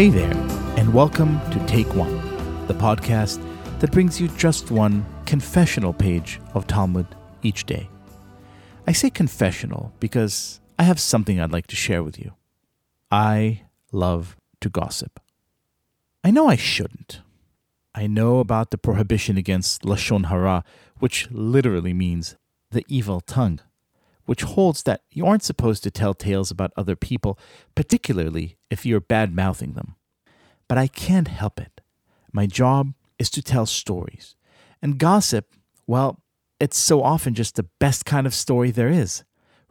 Hey there, and welcome to Take One, the podcast that brings you just one confessional page of Talmud each day. I say confessional because I have something I'd like to share with you. I love to gossip. I know I shouldn't. I know about the prohibition against Lashon Hara, which literally means the evil tongue, which holds that you aren't supposed to tell tales about other people, particularly if you're bad mouthing them. But I can't help it. My job is to tell stories. And gossip, well, it's so often just the best kind of story there is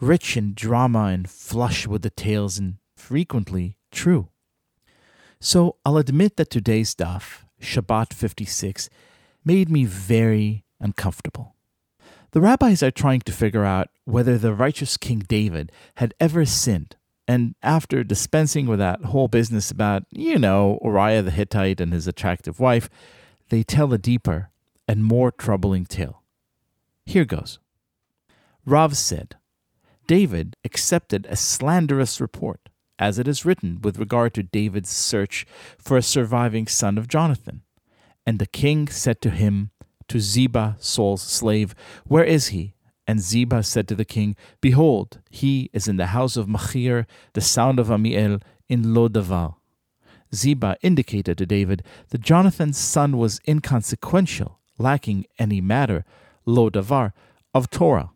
rich in drama and flush with details and frequently true. So I'll admit that today's daf, Shabbat 56, made me very uncomfortable. The rabbis are trying to figure out whether the righteous King David had ever sinned, and after dispensing with that whole business about, you know, Uriah the Hittite and his attractive wife, they tell a deeper and more troubling tale. Here goes. Rav said, David accepted a slanderous report, as it is written with regard to David's search for a surviving son of Jonathan. And the king said to him, to Ziba, Saul's slave, Where is he? And Ziba said to the king, Behold, he is in the house of Machir, the son of Amiel, in Lodavar. Ziba indicated to David that Jonathan's son was inconsequential, lacking any matter, Lodavar, of Torah.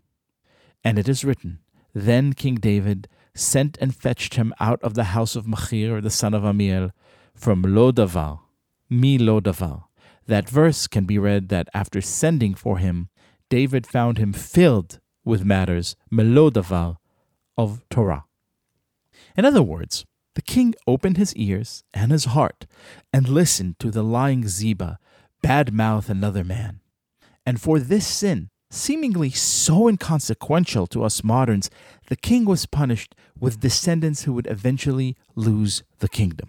And it is written, Then King David sent and fetched him out of the house of Machir, the son of Amiel, from Lodavar, mi Lodavar. That verse can be read that after sending for him, David found him filled with matters, melodavar, of Torah. In other words, the king opened his ears and his heart and listened to the lying Ziba badmouth another man. And for this sin, seemingly so inconsequential to us moderns, the king was punished with descendants who would eventually lose the kingdom.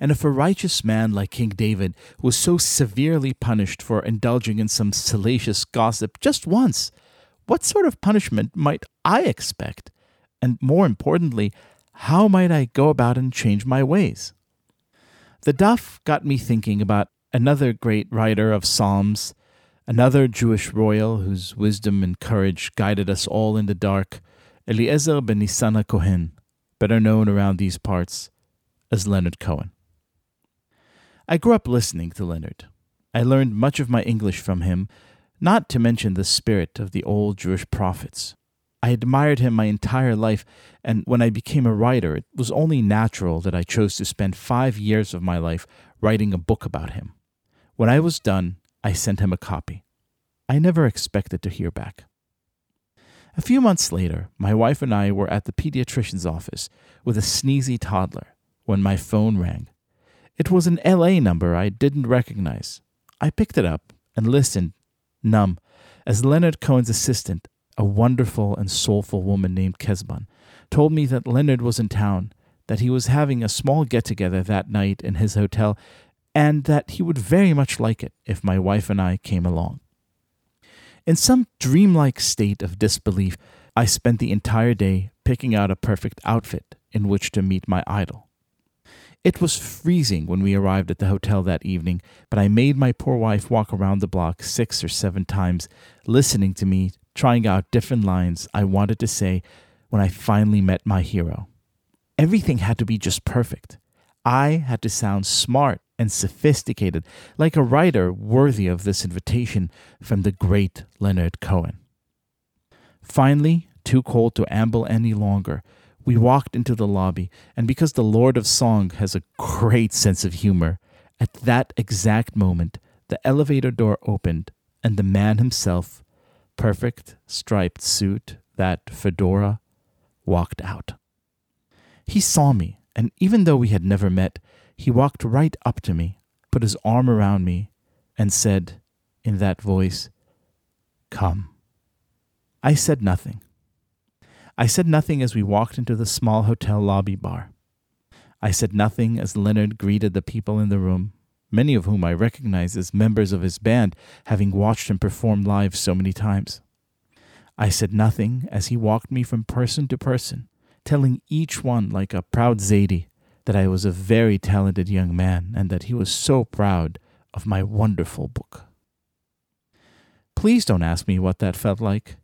And if a righteous man like King David was so severely punished for indulging in some salacious gossip just once, what sort of punishment might I expect? And more importantly, how might I go about and change my ways? The daf got me thinking about another great writer of Psalms, another Jewish royal whose wisdom and courage guided us all in the dark, Eliezer ben Nisan Cohen, better known around these parts as Leonard Cohen. I grew up listening to Leonard. I learned much of my English from him, not to mention the spirit of the old Jewish prophets. I admired him my entire life, and when I became a writer, it was only natural that I chose to spend five years of my life writing a book about him. When I was done, I sent him a copy. I never expected to hear back. A few months later, my wife and I were at the pediatrician's office with a sneezy toddler when my phone rang. It was an LA number I didn't recognize. I picked it up and listened, numb, as Leonard Cohen's assistant, a wonderful and soulful woman named Kezban, told me that Leonard was in town, that he was having a small get together that night in his hotel, and that he would very much like it if my wife and I came along. In some dreamlike state of disbelief, I spent the entire day picking out a perfect outfit in which to meet my idol. It was freezing when we arrived at the hotel that evening, but I made my poor wife walk around the block six or seven times, listening to me, trying out different lines I wanted to say when I finally met my hero. Everything had to be just perfect. I had to sound smart and sophisticated, like a writer worthy of this invitation from the great Leonard Cohen. Finally, too cold to amble any longer, we walked into the lobby, and because the Lord of Song has a great sense of humor, at that exact moment, the elevator door opened, and the man himself, perfect striped suit, that fedora, walked out. He saw me, and even though we had never met, he walked right up to me, put his arm around me, and said, in that voice, Come. I said nothing. I said nothing as we walked into the small hotel lobby bar. I said nothing as Leonard greeted the people in the room, many of whom I recognized as members of his band, having watched him perform live so many times. I said nothing as he walked me from person to person, telling each one like a proud Zaidi that I was a very talented young man and that he was so proud of my wonderful book. Please don't ask me what that felt like.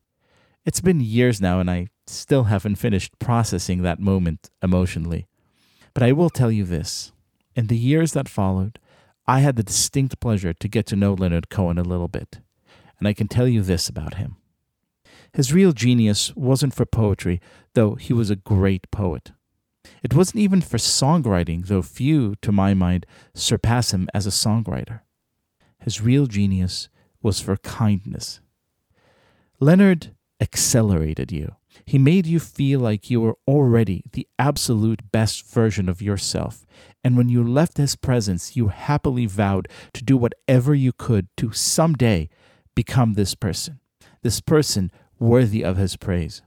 It's been years now and I still haven't finished processing that moment emotionally. But I will tell you this in the years that followed, I had the distinct pleasure to get to know Leonard Cohen a little bit, and I can tell you this about him. His real genius wasn't for poetry, though he was a great poet. It wasn't even for songwriting, though few, to my mind, surpass him as a songwriter. His real genius was for kindness. Leonard accelerated you. He made you feel like you were already the absolute best version of yourself. And when you left his presence, you happily vowed to do whatever you could to someday become this person, this person worthy of his praise.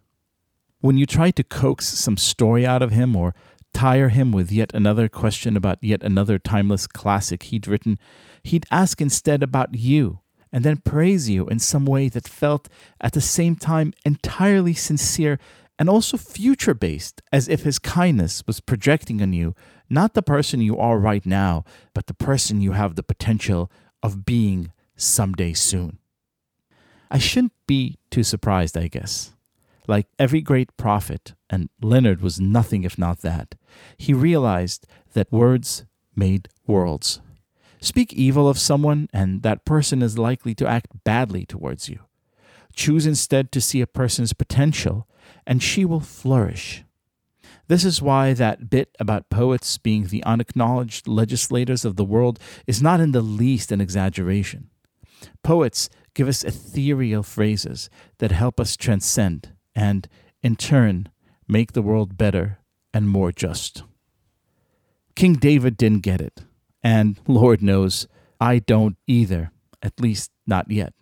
When you tried to coax some story out of him or tire him with yet another question about yet another timeless classic he'd written, he'd ask instead about you and then praise you in some way that felt at the same time entirely sincere and also future based, as if his kindness was projecting on you not the person you are right now, but the person you have the potential of being someday soon. I shouldn't be too surprised, I guess. Like every great prophet, and Leonard was nothing if not that, he realized that words made worlds. Speak evil of someone, and that person is likely to act badly towards you. Choose instead to see a person's potential, and she will flourish. This is why that bit about poets being the unacknowledged legislators of the world is not in the least an exaggeration. Poets give us ethereal phrases that help us transcend and, in turn, make the world better and more just. King David didn't get it. And Lord knows, I don't either, at least not yet.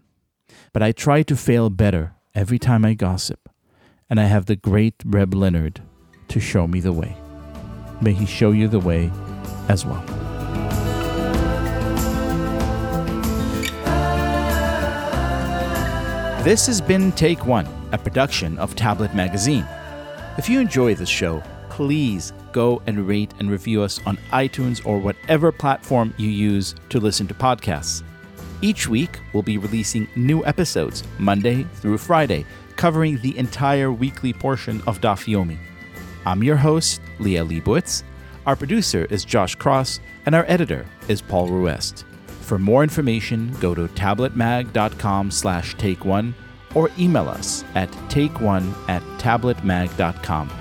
But I try to fail better every time I gossip, and I have the great Reb Leonard to show me the way. May he show you the way as well. This has been Take One, a production of Tablet Magazine. If you enjoy this show, please go and rate and review us on iTunes or whatever platform you use to listen to podcasts. Each week, we'll be releasing new episodes, Monday through Friday, covering the entire weekly portion of Daf Yomi. I'm your host, Liel Leibovitz. Our producer is Josh Cross, and our editor is Paul Ruest. For more information, go to tabletmag.com slash take one or email us at takeone at tabletmag.com.